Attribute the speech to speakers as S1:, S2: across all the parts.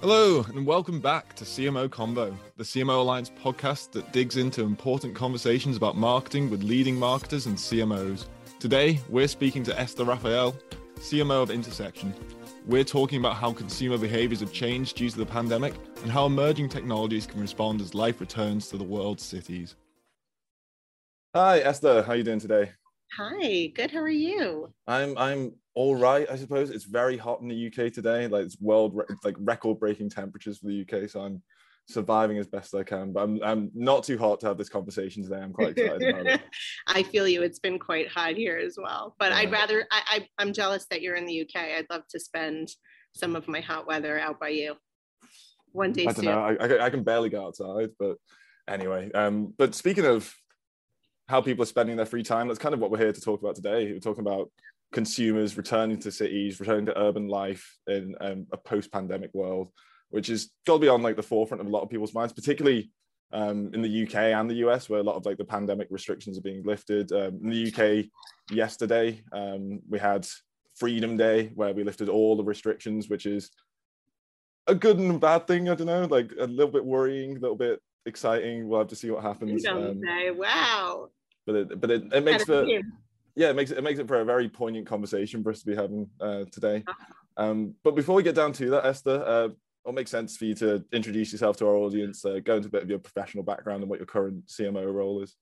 S1: Hello, and welcome back to CMO Convo, the CMO Alliance podcast that digs into important conversations about marketing with leading marketers and CMOs. Today, we're speaking to Esther Raphael, CMO of Intersection. We're talking about how consumer behaviors have changed due to the pandemic and how emerging technologies can respond as life returns to the world's cities. Hi, Esther. How are you doing today?
S2: Hi, good. How are you?
S1: I'm I'm all right, I suppose. It's very hot in the UK today. Like it's world it's like record breaking temperatures for the UK. So I'm surviving as best I can. But I'm I'm not too hot to have this conversation today. I'm quite excited about it.
S2: I feel you. It's been quite hot here as well. But yeah. I'd rather I, I I'm jealous that you're in the UK. I'd love to spend some of my hot weather out by you. One day
S1: I don't
S2: soon.
S1: know. I, I can barely go outside, but anyway. Um, but speaking of how people are spending their free time. That's kind of what we're here to talk about today. We're talking about consumers returning to cities, returning to urban life in um, a post-pandemic world, which is got to be on like the forefront of a lot of people's minds, particularly um, in the UK and the US, where a lot of like the pandemic restrictions are being lifted. Um, in the UK, yesterday um, we had Freedom Day, where we lifted all the restrictions, which is a good and bad thing. I don't know, like a little bit worrying, a little bit exciting. We'll have to see what happens.
S2: Um, say, wow
S1: but it but it, it makes for yeah it makes it, it makes it for a very poignant conversation for us to be having uh, today. Uh-huh. um, but before we get down to that esther uh, it'll make sense for you to introduce yourself to our audience uh, go into a bit of your professional background and what your current cmo role is?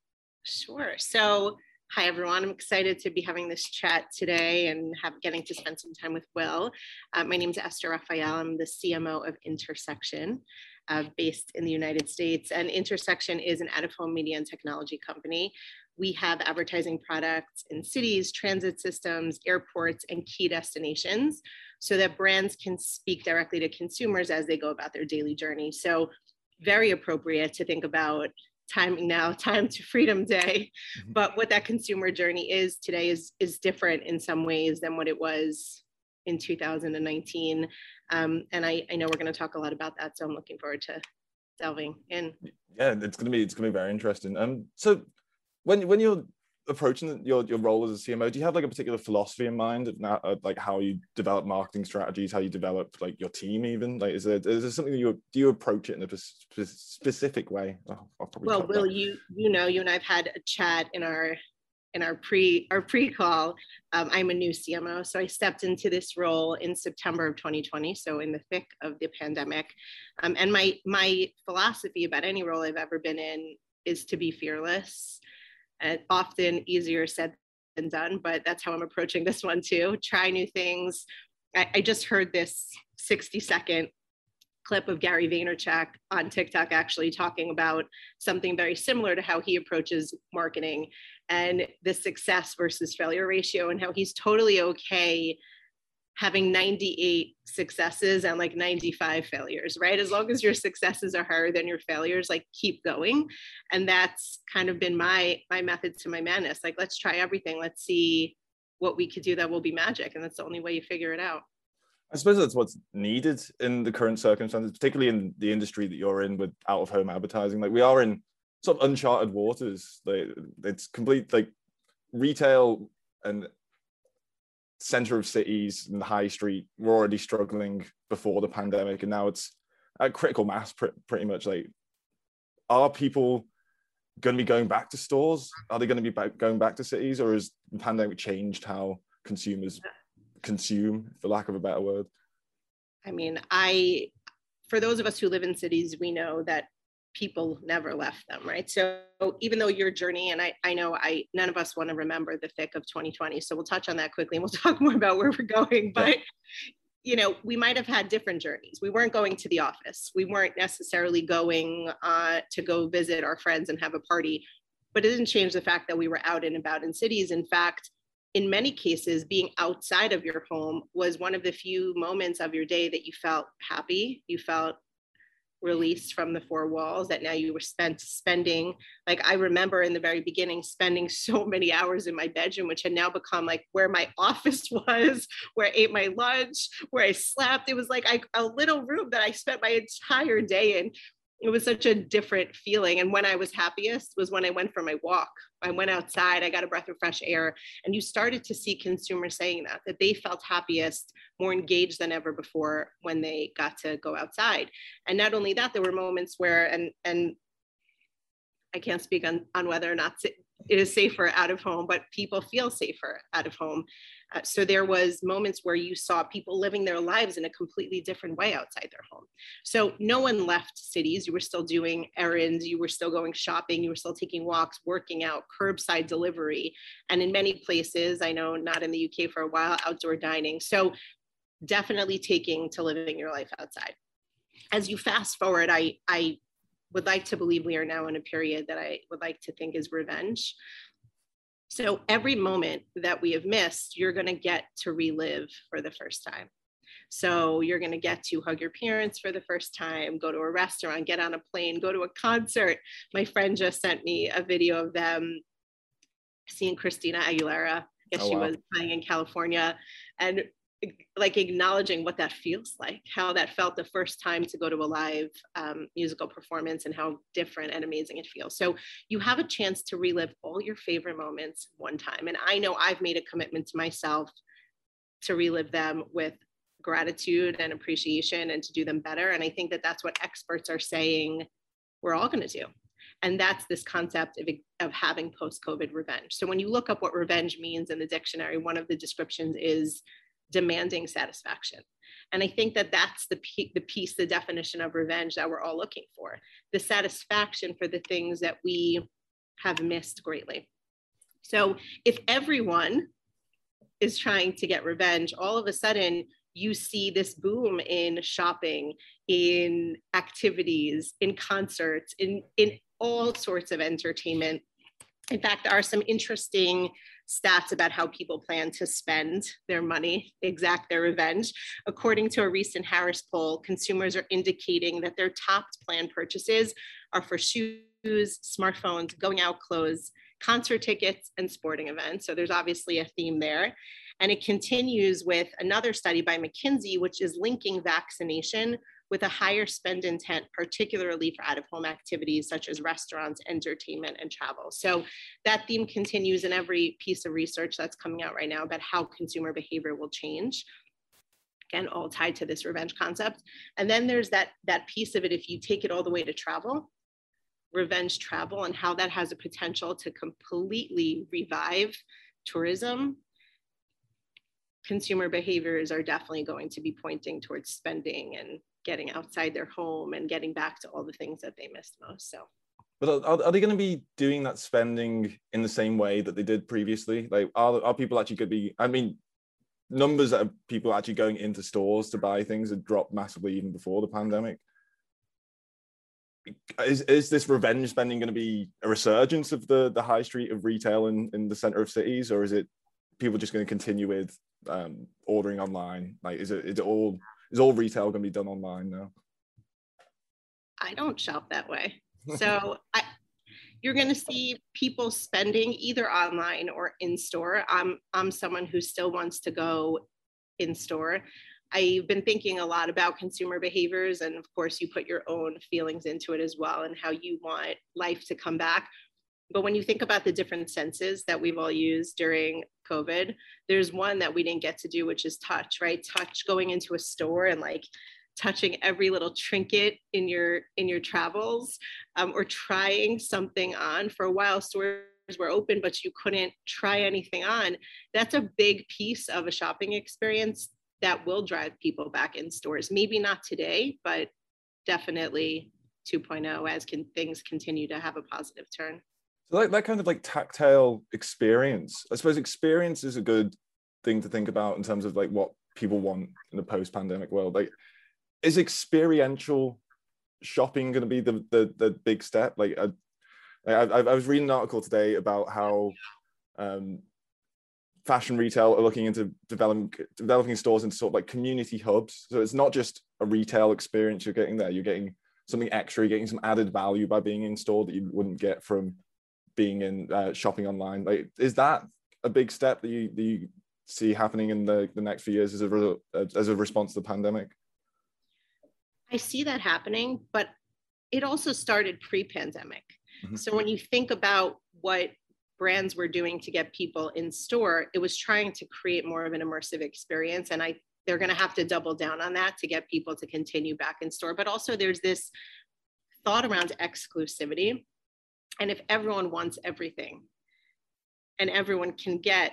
S2: Sure. So hi everyone. I'm excited to be having this chat today and have getting to spend some time with will. Uh, my name is esther raphael. I'm the cmo of intersection uh, based in the United States. And Intersection is an out-of-home media and technology company we have advertising products in cities, transit systems, airports, and key destinations so that brands can speak directly to consumers as they go about their daily journey. So, very appropriate to think about timing now, time to freedom day. Mm-hmm. But what that consumer journey is today is, is different in some ways than what it was in 2019. Um, and I, I know we're going to talk a lot about that. So I'm looking forward to delving in.
S1: Yeah, it's gonna be it's gonna be very interesting. Um, so when when you're approaching your, your role as a CMO, do you have like a particular philosophy in mind of now, uh, like how you develop marketing strategies, how you develop like your team, even like is there is there something that you do you approach it in a specific way?
S2: Oh, well, Will, that. you you know, you and I've had a chat in our in our pre our pre call. Um, I'm a new CMO, so I stepped into this role in September of 2020, so in the thick of the pandemic. Um, and my my philosophy about any role I've ever been in is to be fearless and often easier said than done, but that's how I'm approaching this one too. Try new things. I, I just heard this 60 second clip of Gary Vaynerchuk on TikTok actually talking about something very similar to how he approaches marketing and the success versus failure ratio and how he's totally okay having 98 successes and like 95 failures, right? As long as your successes are higher than your failures, like keep going. And that's kind of been my my method to my madness. Like let's try everything. Let's see what we could do that will be magic. And that's the only way you figure it out.
S1: I suppose that's what's needed in the current circumstances, particularly in the industry that you're in with out of home advertising. Like we are in sort of uncharted waters. Like it's complete like retail and center of cities and the high street were already struggling before the pandemic and now it's at critical mass pretty much like are people going to be going back to stores? Are they going to be back, going back to cities or has the pandemic changed how consumers consume for lack of a better word?
S2: I mean i for those of us who live in cities we know that people never left them, right? So even though your journey, and I, I know I none of us want to remember the thick of 2020, so we'll touch on that quickly and we'll talk more about where we're going. But you know, we might have had different journeys. We weren't going to the office. We weren't necessarily going uh, to go visit our friends and have a party. But it didn't change the fact that we were out and about in cities. In fact, in many cases, being outside of your home was one of the few moments of your day that you felt happy, you felt released from the four walls that now you were spent spending like i remember in the very beginning spending so many hours in my bedroom which had now become like where my office was where i ate my lunch where i slept. It was like I, a little room that i spent my entire day in it was such a different feeling. And when I was happiest was when I went for my walk. I went outside, I got a breath of fresh air, and you started to see consumers saying that, that they felt happiest, more engaged than ever before when they got to go outside. And not only that, there were moments where, and, and I can't speak on, on whether or not it is safer out of home, but people feel safer out of home. Uh, so there was moments where you saw people living their lives in a completely different way outside their home. So no one left cities. You were still doing errands, you were still going shopping, you were still taking walks, working out, curbside delivery, and in many places, I know not in the UK for a while, outdoor dining. So definitely taking to living your life outside. As you fast forward, I I would like to believe we are now in a period that I would like to think is revenge. So every moment that we have missed, you're going to get to relive for the first time. So you're going to get to hug your parents for the first time, go to a restaurant, get on a plane, go to a concert. My friend just sent me a video of them seeing Christina Aguilera. I guess oh, she wow. was playing in California. And like acknowledging what that feels like, how that felt the first time to go to a live um, musical performance and how different and amazing it feels. So you have a chance to relive all your favorite moments one time. And I know I've made a commitment to myself to relive them with gratitude and appreciation and to do them better. And I think that that's what experts are saying we're all going to do. And that's this concept of, of having post COVID revenge. So when you look up what revenge means in the dictionary, one of the descriptions is demanding satisfaction. And I think that that's the, the piece, the definition of revenge that we're all looking for the satisfaction for the things that we have missed greatly. So if everyone is trying to get revenge, all of a sudden you see this boom in shopping, in activities, in concerts, in, in all sorts of entertainment. In fact, there are some interesting stats about how people plan to spend their money, exact their revenge. According to a recent Harris poll, consumers are indicating that their top planned purchases are for shoes, smartphones, going out clothes, concert tickets, and sporting events. So there's obviously a theme there. And it continues with another study by McKinsey, which is linking vaccination with a higher spend intent, particularly for out of home activities such as restaurants, entertainment, and travel. So that theme continues in every piece of research that's coming out right now about how consumer behavior will change. Again, all tied to this revenge concept. And then there's that, that piece of it, if you take it all the way to travel, revenge travel, and how that has a potential to completely revive tourism consumer behaviors are definitely going to be pointing towards spending and getting outside their home and getting back to all the things that they missed most. So.
S1: But are, are they going to be doing that spending in the same way that they did previously? Like, are, are people actually going to be? I mean, numbers of people actually going into stores to buy things had dropped massively even before the pandemic. Is, is this revenge spending going to be a resurgence of the, the high street of retail in, in the center of cities, or is it people just going to continue with um, ordering online? Like, is it is it all is all retail going to be done online now?
S2: I don't shop that way. So I, you're going to see people spending either online or in store. I'm I'm someone who still wants to go in store. I've been thinking a lot about consumer behaviors, and of course, you put your own feelings into it as well, and how you want life to come back. But when you think about the different senses that we've all used during COVID, there's one that we didn't get to do, which is touch, right? Touch going into a store and like touching every little trinket in your in your travels um, or trying something on. For a while stores were open but you couldn't try anything on. That's a big piece of a shopping experience that will drive people back in stores. Maybe not today but definitely 2.0 as can things continue to have a positive turn
S1: so that, kind of like tactile experience, I suppose experience is a good thing to think about in terms of like what people want in the post-pandemic world. Like, is experiential shopping going to be the, the the big step? Like, I, I, I was reading an article today about how um, fashion retail are looking into developing developing stores into sort of like community hubs. So it's not just a retail experience you're getting there. You're getting something extra. You're getting some added value by being in store that you wouldn't get from being in uh, shopping online like is that a big step that you, that you see happening in the, the next few years as a re- as a response to the pandemic
S2: i see that happening but it also started pre-pandemic. Mm-hmm. So when you think about what brands were doing to get people in store, it was trying to create more of an immersive experience. And I they're going to have to double down on that to get people to continue back in store. But also there's this thought around exclusivity. And if everyone wants everything and everyone can get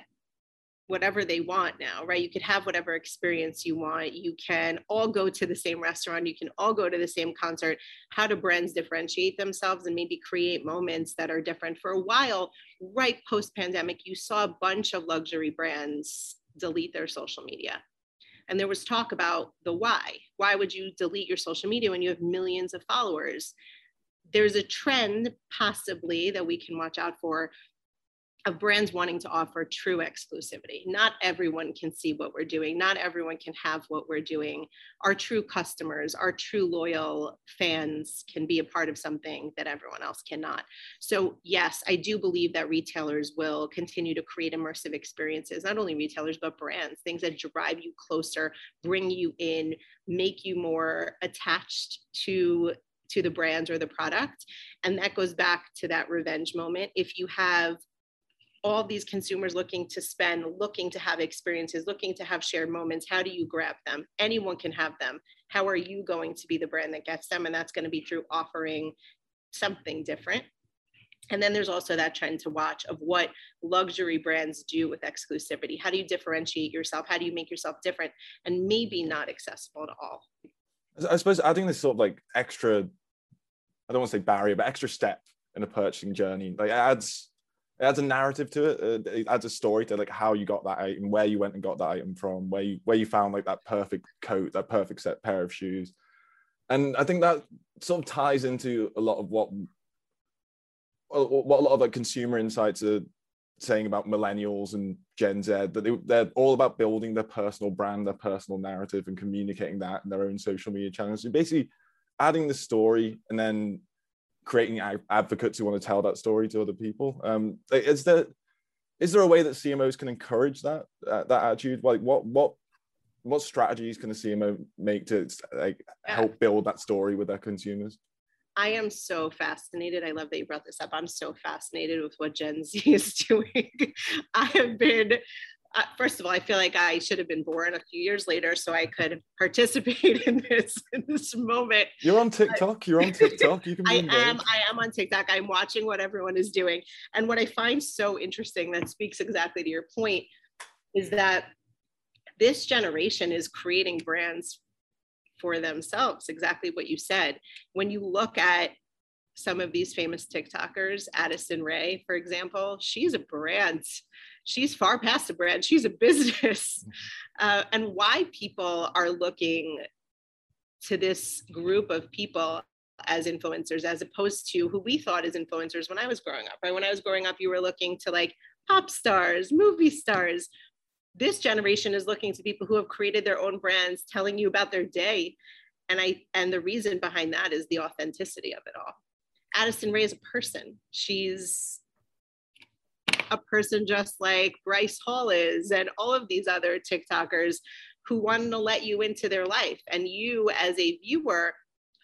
S2: whatever they want now, right? You could have whatever experience you want. You can all go to the same restaurant. You can all go to the same concert. How do brands differentiate themselves and maybe create moments that are different? For a while, right post pandemic, you saw a bunch of luxury brands delete their social media. And there was talk about the why. Why would you delete your social media when you have millions of followers? There's a trend, possibly, that we can watch out for of brands wanting to offer true exclusivity. Not everyone can see what we're doing. Not everyone can have what we're doing. Our true customers, our true loyal fans can be a part of something that everyone else cannot. So, yes, I do believe that retailers will continue to create immersive experiences, not only retailers, but brands, things that drive you closer, bring you in, make you more attached to to the brands or the product and that goes back to that revenge moment if you have all these consumers looking to spend, looking to have experiences, looking to have shared moments. How do you grab them? Anyone can have them. How are you going to be the brand that gets them? And that's going to be through offering something different. And then there's also that trend to watch of what luxury brands do with exclusivity. How do you differentiate yourself? How do you make yourself different and maybe not accessible to all?
S1: I suppose adding this sort of like extra, I don't want to say barrier, but extra step in a purchasing journey, like it adds it adds a narrative to it. Uh, it adds a story to like how you got that item, where you went and got that item from, where you where you found like that perfect coat, that perfect set pair of shoes, and I think that sort of ties into a lot of what what a lot of like consumer insights are saying about millennials and Gen Z that they, they're all about building their personal brand, their personal narrative, and communicating that in their own social media channels. So basically, adding the story and then creating advocates who want to tell that story to other people. Um, is there is there a way that CMOs can encourage that uh, that attitude? Like what what what strategies can a CMO make to like help build that story with their consumers?
S2: I am so fascinated. I love that you brought this up. I'm so fascinated with what Gen Z is doing. I have been uh, first of all, I feel like I should have been born a few years later so I could participate in this in this moment.
S1: You're on TikTok. You're on TikTok. You
S2: can. I am. I am on TikTok. I'm watching what everyone is doing, and what I find so interesting that speaks exactly to your point is that this generation is creating brands for themselves. Exactly what you said. When you look at some of these famous TikTokers, Addison Rae, for example, she's a brand she's far past a brand. She's a business. Uh, and why people are looking to this group of people as influencers as opposed to who we thought as influencers when i was growing up right? When i was growing up you were looking to like pop stars movie stars. This generation is looking to people who have created their own brands telling you about their day. And i and the reason behind that is the authenticity of it all. Addison rae is a person. She's a person just like Bryce Hall is and all of these other TikTokers who want to let you into their life. And you, as a viewer,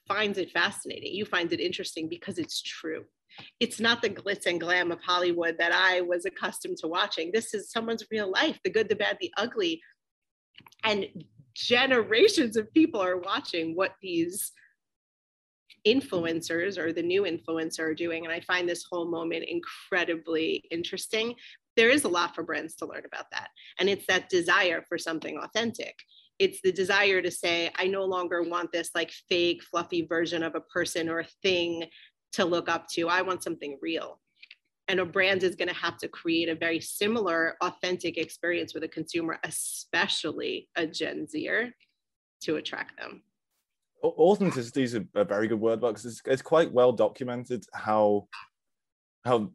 S2: finds it fascinating. You find it interesting because it's true. It's not the glitz and glam of Hollywood that I was accustomed to watching. This is someone's real life the good, the bad, the ugly. And generations of people are watching what these influencers or the new influencer are doing. And I find this whole moment incredibly interesting. There is a lot for brands to learn about that. And it's that desire for something authentic. It's the desire to say, I no longer want this like fake, fluffy version of a person or a thing to look up to. I want something real. And a brand is going to have to create a very similar, authentic experience with a consumer, especially a Gen Zer, to attract them
S1: authenticity is a, a, very good word because it's, it's quite well documented how how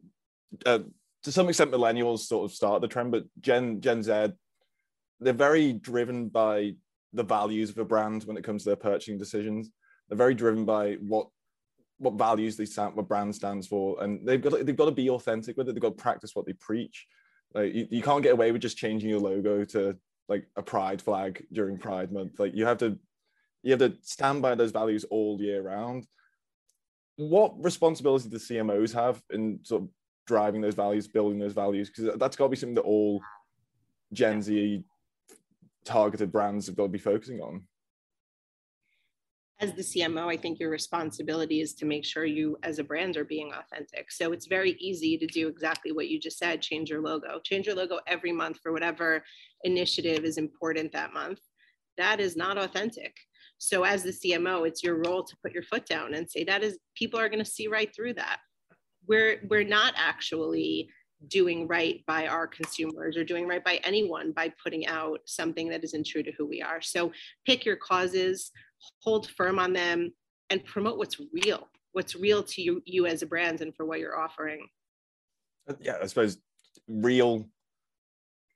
S1: uh, to some extent millennials sort of start the trend but gen gen z they're very driven by the values of a brand when it comes to their purchasing decisions. They're very driven by what what values they stand what brand stands for and they've got they've got to be authentic with it. They've got to practice what they preach. Like you, you can't get away with just changing your logo to like a pride flag during pride month. Like you have to you have to stand by those values all year round what responsibility do CMOs have in sort of driving those values, building those values? Because that's got to be something that all Gen Z targeted brands have got to be focusing on.
S2: As the CMO, I think your responsibility is to make sure you, as a brand, are being authentic. So it's very easy to do exactly what you just said change your logo. Change your logo every month for whatever initiative is important that month. That is not authentic. So as the CMO, it's your role to put your foot down and say that is people are going to see right through that. We're we're not actually doing right by our consumers or doing right by anyone by putting out something that isn't true to who we are. So pick your causes, hold firm on them, and promote what's real, what's real to you, you as a brand and for what you're offering.
S1: Uh, yeah, I suppose real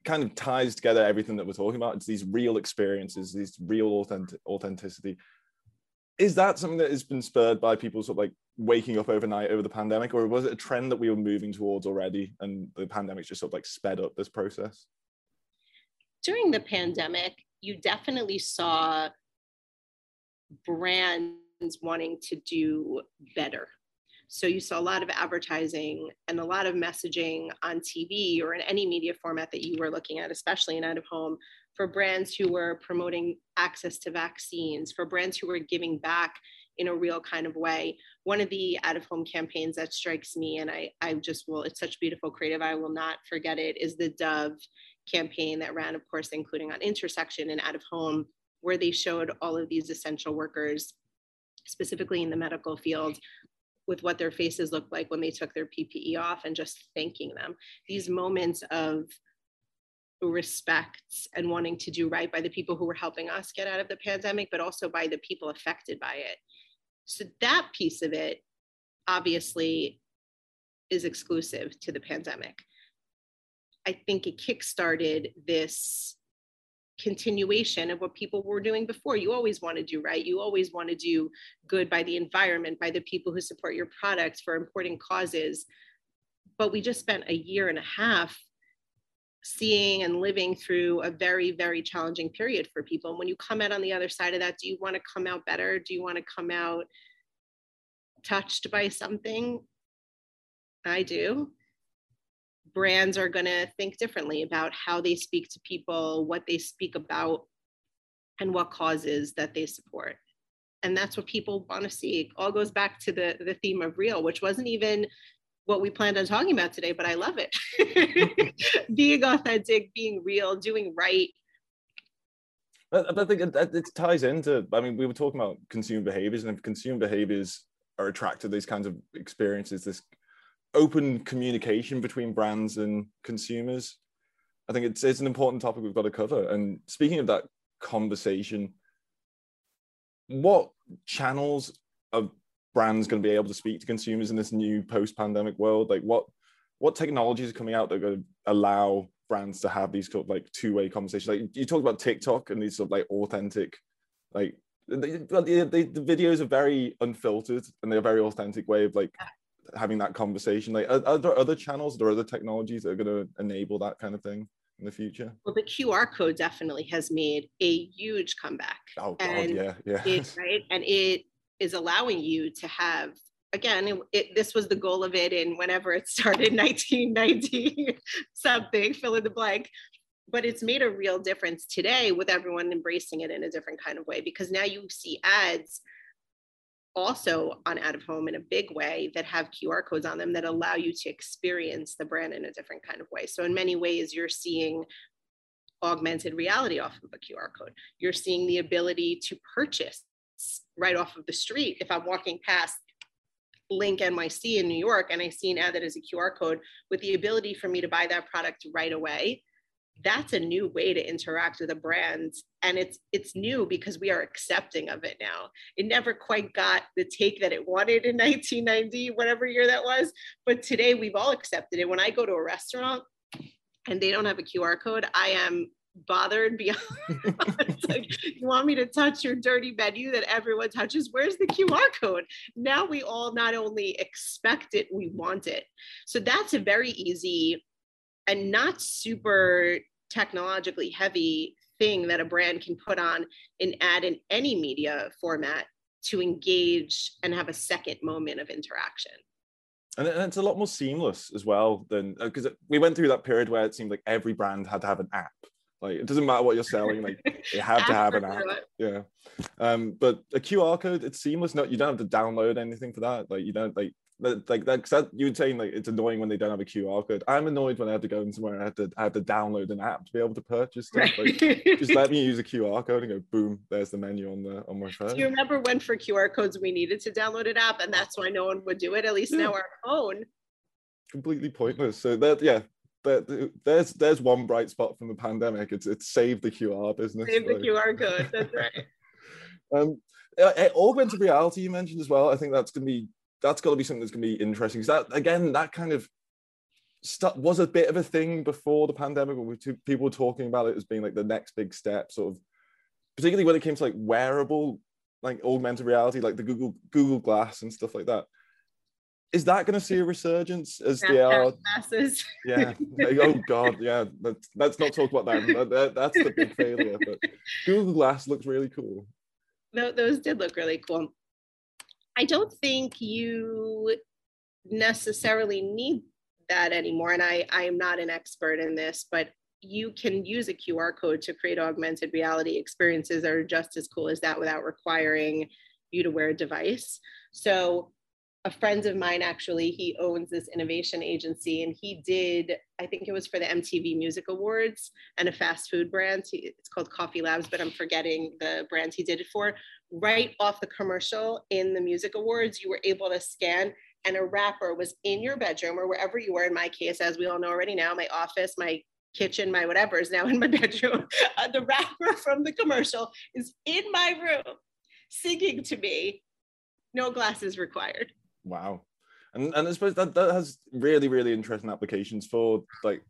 S1: kind of ties together everything that we're talking about. It's these real experiences, these real authentic authenticity. Is that something that has been spurred by people sort of like waking up overnight over the pandemic, or was it a trend that we were moving towards already, and the pandemic just sort of like sped up this process?
S2: During the pandemic, you definitely saw brands wanting to do better so you saw a lot of advertising and a lot of messaging on TV or in any media format that you were looking at, especially in out of home, for brands who were promoting access to vaccines, for brands who were giving back in a real kind of way. One of the out of home campaigns that strikes me, and I, I just will, it's such beautiful creative, I will not forget it, is the Dove campaign that ran, of course, including on intersection and out of home, where they showed all of these essential workers specifically in the medical field, with what their faces looked like when they took their PPE off and just thanking them. These moments of respect and wanting to do right by the people who were helping us get out of the pandemic, but also by the people affected by it. So that piece of it obviously is exclusive to the pandemic. I think it kickstarted this continuation of what people were doing before. You always want to do right. You always want to do good by the environment, by the people who support your products for important causes. But we just spent a year and a half seeing and living through a very, very challenging period for people. And when you come out on the other side of that, do you want to come out better? Do you want to come out touched by something? I do brands are going to think differently about how they speak to people, what they speak about, and what causes that they support. And that's what people want to see. It all goes back to the, the theme of real, which wasn't even what we planned on talking about today, but I love it. being authentic, being real, doing right.
S1: But I think it, it ties into, I mean, we were talking about consumer behaviors, and if consumer behaviors are attracted to these kinds of experiences, this open communication between brands and consumers. I think it's it's an important topic we've got to cover. And speaking of that conversation, what channels are brands going to be able to speak to consumers in this new post-pandemic world? Like what what technologies are coming out that are going to allow brands to have these sort of like two-way conversations? Like you talk about TikTok and these sort of like authentic, like the, the, the videos are very unfiltered and they're a very authentic way of like having that conversation like are, are there other channels there other technologies that are going to enable that kind of thing in the future?
S2: Well the qr code definitely has made a huge comeback.
S1: Oh God, and yeah yeah.
S2: it, right and it is allowing you to have again it, it, this was the goal of it and whenever it started 1990 something fill in the blank. But it's made a real difference today with everyone embracing it in a different kind of way because now you see ads also on out of home in a big way that have QR codes on them that allow you to experience the brand in a different kind of way. So in many ways, you're seeing augmented reality off of a QR code. You're seeing the ability to purchase right off of the street. If I'm walking past Link NYC in New York and I see an ad that is a QR code with the ability for me to buy that product right away, that's a new way to interact with a brand and it's it's new because we are accepting of it now. It never quite got the take that it wanted in 1990 whatever year that was but today we've all accepted it. When i go to a restaurant and they don't have a qr code i am bothered beyond like you want me to touch your dirty menu that everyone touches? Where's the qr code? Now we all not only expect it we want it. So that's a very easy and not super technologically heavy thing that a brand can put on an ad in any media format to engage and have a second moment of interaction.
S1: And it's a lot more seamless as well than because uh, we went through that period where it seemed like every brand had to have an app. Like it doesn't matter what you're selling, like you have to have an app. Yeah. Um, but a QR code, it's seamless. No, you don't have to download anything for that. Like you don't like like that, that you were saying like it's annoying when they don't have a QR code. I'm annoyed when I have to go in somewhere and I have to I have to download an app to be able to purchase stuff. Like, just let me use a QR code and go boom, there's the menu on the on my phone.
S2: Do you remember when for QR codes we needed to download an app and that's why no one would do it? At least yeah. now our phone.
S1: Completely pointless. So that yeah, that there's there's one bright spot from the pandemic. It's it's saved the QR business.
S2: Save the QR code. That's right.
S1: um, augmented reality you mentioned as well. I think that's going to be that's got to be something that's going to be interesting. Because that again, that kind of stuff was a bit of a thing before the pandemic, when people were talking about it as being like the next big step, sort of, particularly when it came to like wearable, like augmented reality, like the Google Google Glass and stuff like that. Is that going to see a resurgence as the
S2: AR? Glasses.
S1: Yeah. oh God. Yeah. Let's let's not talk about that. that. That's the big failure. But Google Glass looks really cool.
S2: No, those did look really cool. I don't think you necessarily need that anymore. And I, I am not an expert in this, but you can use a QR code to create augmented reality experiences that are just as cool as that without requiring you to wear a device. So a friend of mine actually he owns this innovation agency and he did i think it was for the mtv music awards and a fast food brand. It's called coffee labs but i'm forgetting the brand he did it for. Right off the commercial in the music awards you were able to scan and a rapper was in your bedroom or wherever you were. In my case as we all know already now my office my kitchen my whatever is now in my bedroom. Uh, the rapper from the commercial is in my room singing to me. No glasses required
S1: Wow. And and I suppose that, that has really, really interesting applications for like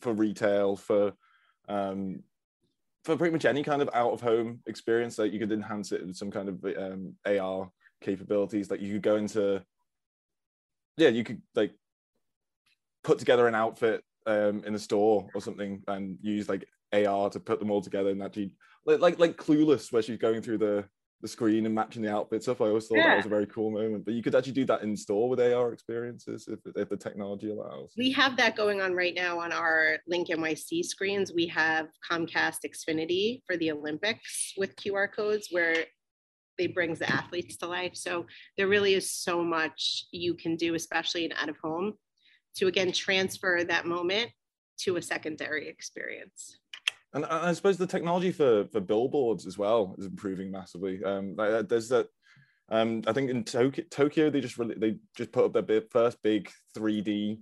S1: for retail, for um for pretty much any kind of out of home experience that like you could enhance it with some kind of um, AR capabilities. Like you could go into yeah, you could like put together an outfit um, in a store or something and use like AR to put them all together and actually like like, like Clueless where she's going through the the screen and matching the outfits up. I always thought yeah. that was a very cool moment. But you could actually do that in store with AR experiences if, if the technology allows.
S2: We have that going on right now on our Link NYC screens. We have Comcast Xfinity for the Olympics with QR codes where they brings the athletes to life. So there really is so much you can do, especially in out of home, to again transfer that moment to a secondary experience.
S1: And I suppose the technology for for billboards as well is improving massively. Um, uh, there's that. Um, I think in Tokyo, Tokyo they just really they just put up their first big 3D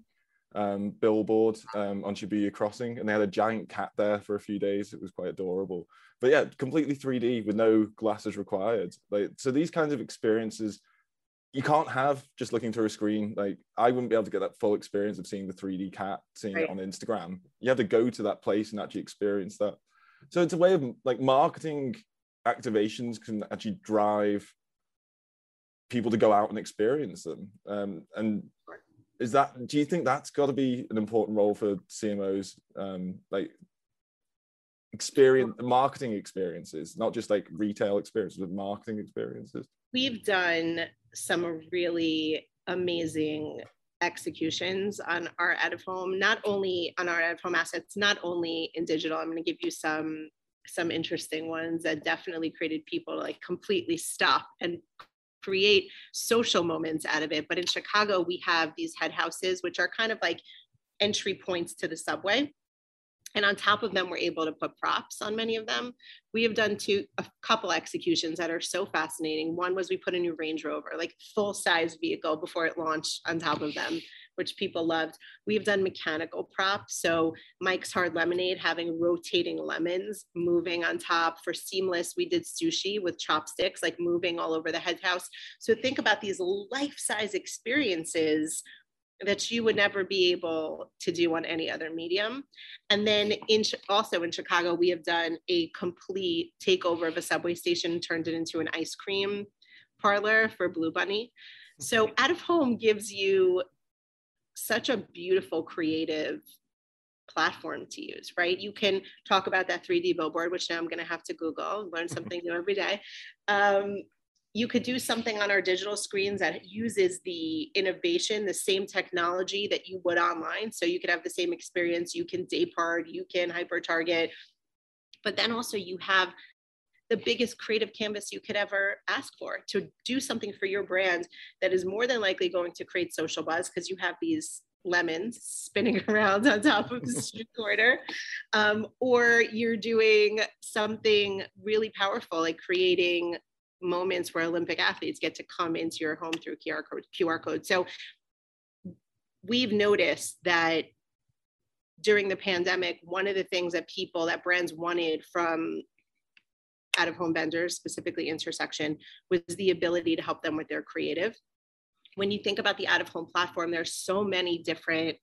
S1: um, billboard um, on Shibuya Crossing, and they had a giant cat there for a few days. It was quite adorable. But yeah, completely 3D with no glasses required. Like so, these kinds of experiences you can't have just looking through a screen. Like I wouldn't be able to get that full experience of seeing the 3D cat, seeing right. it on Instagram. You have to go to that place and actually experience that. So it's a way of like marketing activations can actually drive people to go out and experience them. Um, and is that do you think that's got to be an important role for CMOs? Um, like experience marketing experiences, not just like retail experiences, but marketing experiences.
S2: We've done some really amazing executions on our out of home, not only on our out of home assets, not only in digital. I'm going to give you some some interesting ones that definitely created people like completely stop and create social moments out of it. But in Chicago, we have these head houses, which are kind of like entry points to the subway. And on top of them, we're able to put props on many of them. We have done two, a couple executions that are so fascinating. One was we put a new Range Rover, like full size vehicle before it launched on top of them, which people loved. We have done mechanical props. So Mike's Hard Lemonade having rotating lemons moving on top. For Seamless, we did sushi with chopsticks, like moving all over the head house. So think about these life size experiences that you would never be able to do on any other medium. And then in also in Chicago, we have done a complete takeover of a subway station, turned it into an ice cream parlor for Blue Bunny. So out of home gives you such a beautiful creative platform to use, right? You can talk about that 3D billboard, which now I'm going to have to Google, learn something new every day. Um, you could do something on our digital screens that uses the innovation, the same technology that you would online. So you could have the same experience. You can day part, you can hyper target, but then also you have the biggest creative canvas you could ever ask for to do something for your brand that is more than likely going to create social buzz because you have these lemons spinning around on top of the street corner um, or you're doing something really powerful like creating moments where Olympic athletes get to come into your home through QR code. QR code. So we've noticed that during the pandemic, one of the things that people, that brands wanted from out of home vendors, specifically Intersection, was the ability to help them with their creative. When you think about the out of home platform, there's so many different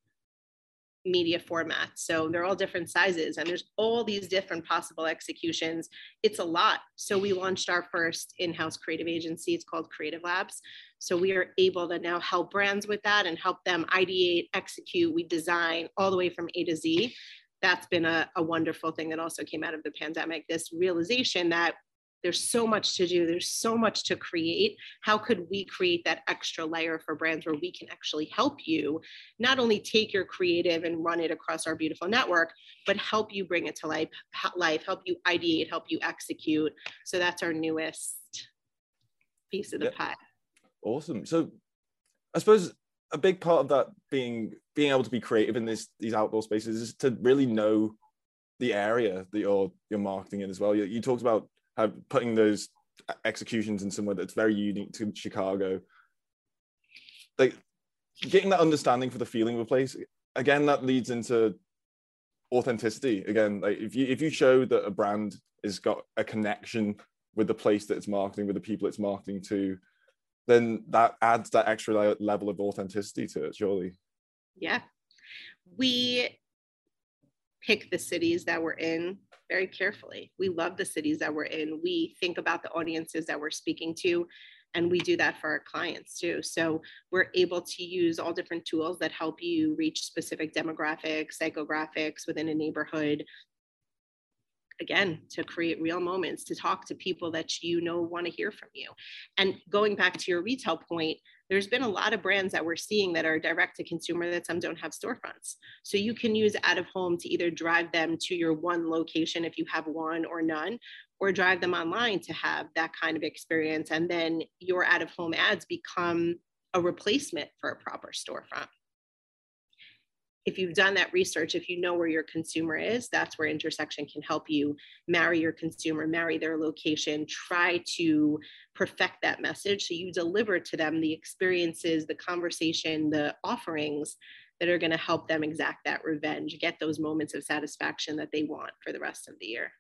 S2: media formats. So they're all different sizes and there's all these different possible executions. It's a lot. So we launched our first in-house creative agency. It's called Creative Labs. So we are able to now help brands with that and help them ideate, execute, we design all the way from A to Z. That's been a, a wonderful thing that also came out of the pandemic, this realization that there's so much to do. There's so much to create. How could we create that extra layer for brands where we can actually help you not only take your creative and run it across our beautiful network but help you bring it to life life help you ideate help you execute? So that's our newest piece of the yeah. pie.
S1: Awesome. So i suppose a big part of that being being able to be creative in this these outdoor spaces is to really know the area that you're you're marketing in as well. You, you talked about uh, putting those executions in somewhere that's very unique to Chicago. Like getting that understanding for the feeling of a place. Again, that leads into authenticity. Again, like if you if you show that a brand has got a connection with the place that it's marketing, with the people it's marketing to, then that adds that extra level of authenticity to it, surely.
S2: Yeah. We pick the cities that we're in very carefully. We love the cities that we're in. We think about the audiences that we're speaking to, and we do that for our clients too. So we're able to use all different tools that help you reach specific demographics, psychographics within a neighborhood. Again, to create real moments, to talk to people that you know want to hear from you. And going back to your retail point, there's been a lot of brands that we're seeing that are direct to consumer that some don't have storefronts. So you can use out of home to either drive them to your one location if you have one or none, or drive them online to have that kind of experience. And then your out of home ads become a replacement for a proper storefront if you've done that research, if you know where your consumer is, that's where intersection can help you marry your consumer, marry their location, try to perfect that message so you deliver to them the experiences, the conversation, the offerings that are going to help them exact that revenge, get those moments of satisfaction that they want for the rest of the year.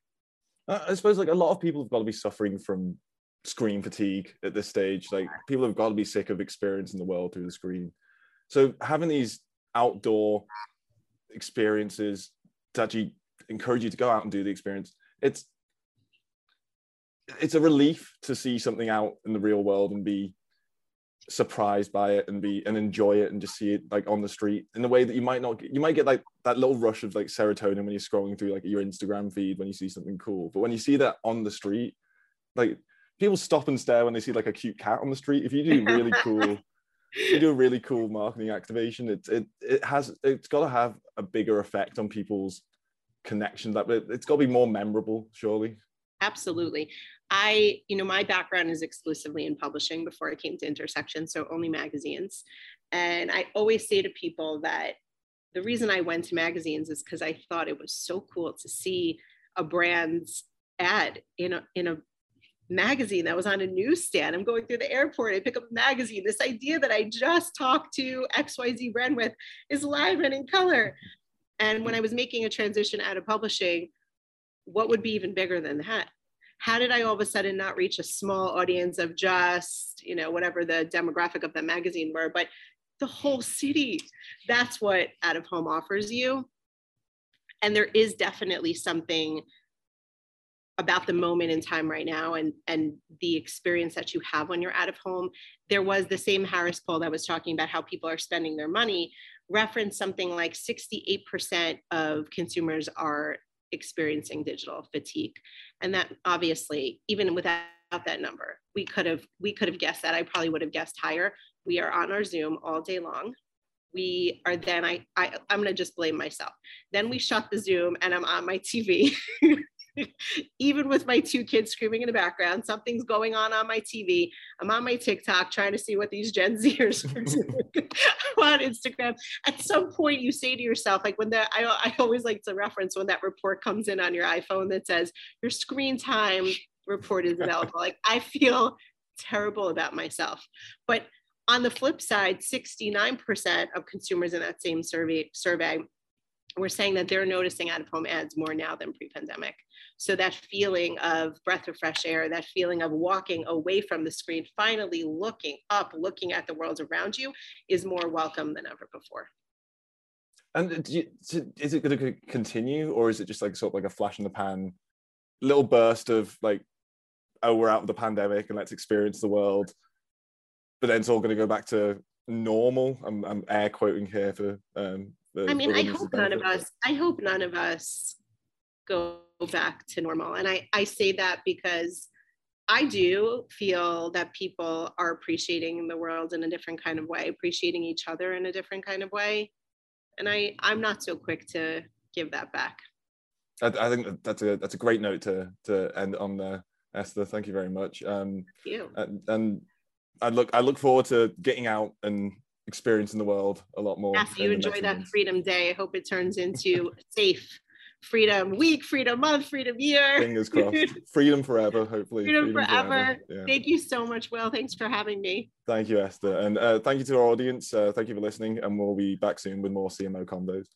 S1: I suppose like a lot of people have got to be suffering from screen fatigue at this stage. Like people have got to be sick of experiencing the world through the screen. So having these outdoor experiences to actually encourage you to go out and do the experience. It's it's a relief to see something out in the real world and be surprised by it and be and enjoy it and just see it like on the street in a way that you might not get, you might get like that little rush of like serotonin when you're scrolling through like your Instagram feed when you see something cool but when you see that on the street like people stop and stare when they see like a cute cat on the street if you do really cool you do a really cool marketing activation. It it it has it's got to have a bigger effect on people's connection. That it's got to be more memorable, surely.
S2: Absolutely. I, you know, my background is exclusively in publishing before I came to Intersection, so only magazines. And I always say to people that the reason I went to magazines is because I thought it was so cool to see a brand's ad in a in a magazine that was on a newsstand. I'm going through the airport, I pick up a magazine. This idea that I just talked to XYZ brand with is live and in color. And when I was making a transition out of publishing, what would be even bigger than that? How did I all of a sudden not reach a small audience of just, you know, whatever the demographic of the magazine were, but the whole city? That's what out of home offers you. And there is definitely something about the moment in time right now and and the experience that you have when you're out of home there was the same harris poll that was talking about how people are spending their money referenced something like 68% of consumers are experiencing digital fatigue and that obviously even without that number we could have we could have guessed that. I probably would have guessed higher. We are on our Zoom all day long. We are then I, I I'm gonna just blame myself. Then we shut the Zoom and I'm on my TV. even with my two kids screaming in the background, something's going on on my TV. I'm on my TikTok trying to see what these Gen Zers are doing on Instagram. At some point, you say to yourself, like when that, I, I always like to reference when that report comes in on your iPhone that says your screen time report is available. like I feel terrible about myself. But on the flip side, 69% of consumers in that same survey survey we're saying that they're noticing out of home ads more now than pre pandemic. So that feeling of breath of fresh air, that feeling of walking away from the screen, finally looking up, looking at the world around you is more welcome than ever before.
S1: And you, is it going to continue or is it just like sort of like a flash in the pan, little burst of like, oh, we're out of the pandemic and let's experience the world. But then it's all going to go back to normal. I'm, I'm air quoting here for um,
S2: I mean, I hope none of us, I hope none of us go back to normal. And I, I say that because I do feel that people are appreciating the world in a different kind of way, appreciating each other in a different kind of way. And I, I'm not so quick to give that back.
S1: I, I think that's a that's a great note to to end on there, Esther. Thank you very much. Um,
S2: Thank you.
S1: And, and I look I look forward to getting out and experiencing the world a lot more.
S2: Yes, you enjoy that months. Freedom Day. I hope it turns into safe Freedom Week, Freedom Month, Freedom Year.
S1: Fingers crossed. freedom forever, hopefully.
S2: Freedom, freedom forever. forever. Yeah. Thank you so much, Will. Thanks for having me.
S1: Thank you, Esther. And uh, thank you to our audience. Uh, thank you for listening. And we'll be back soon with more CMO Convos.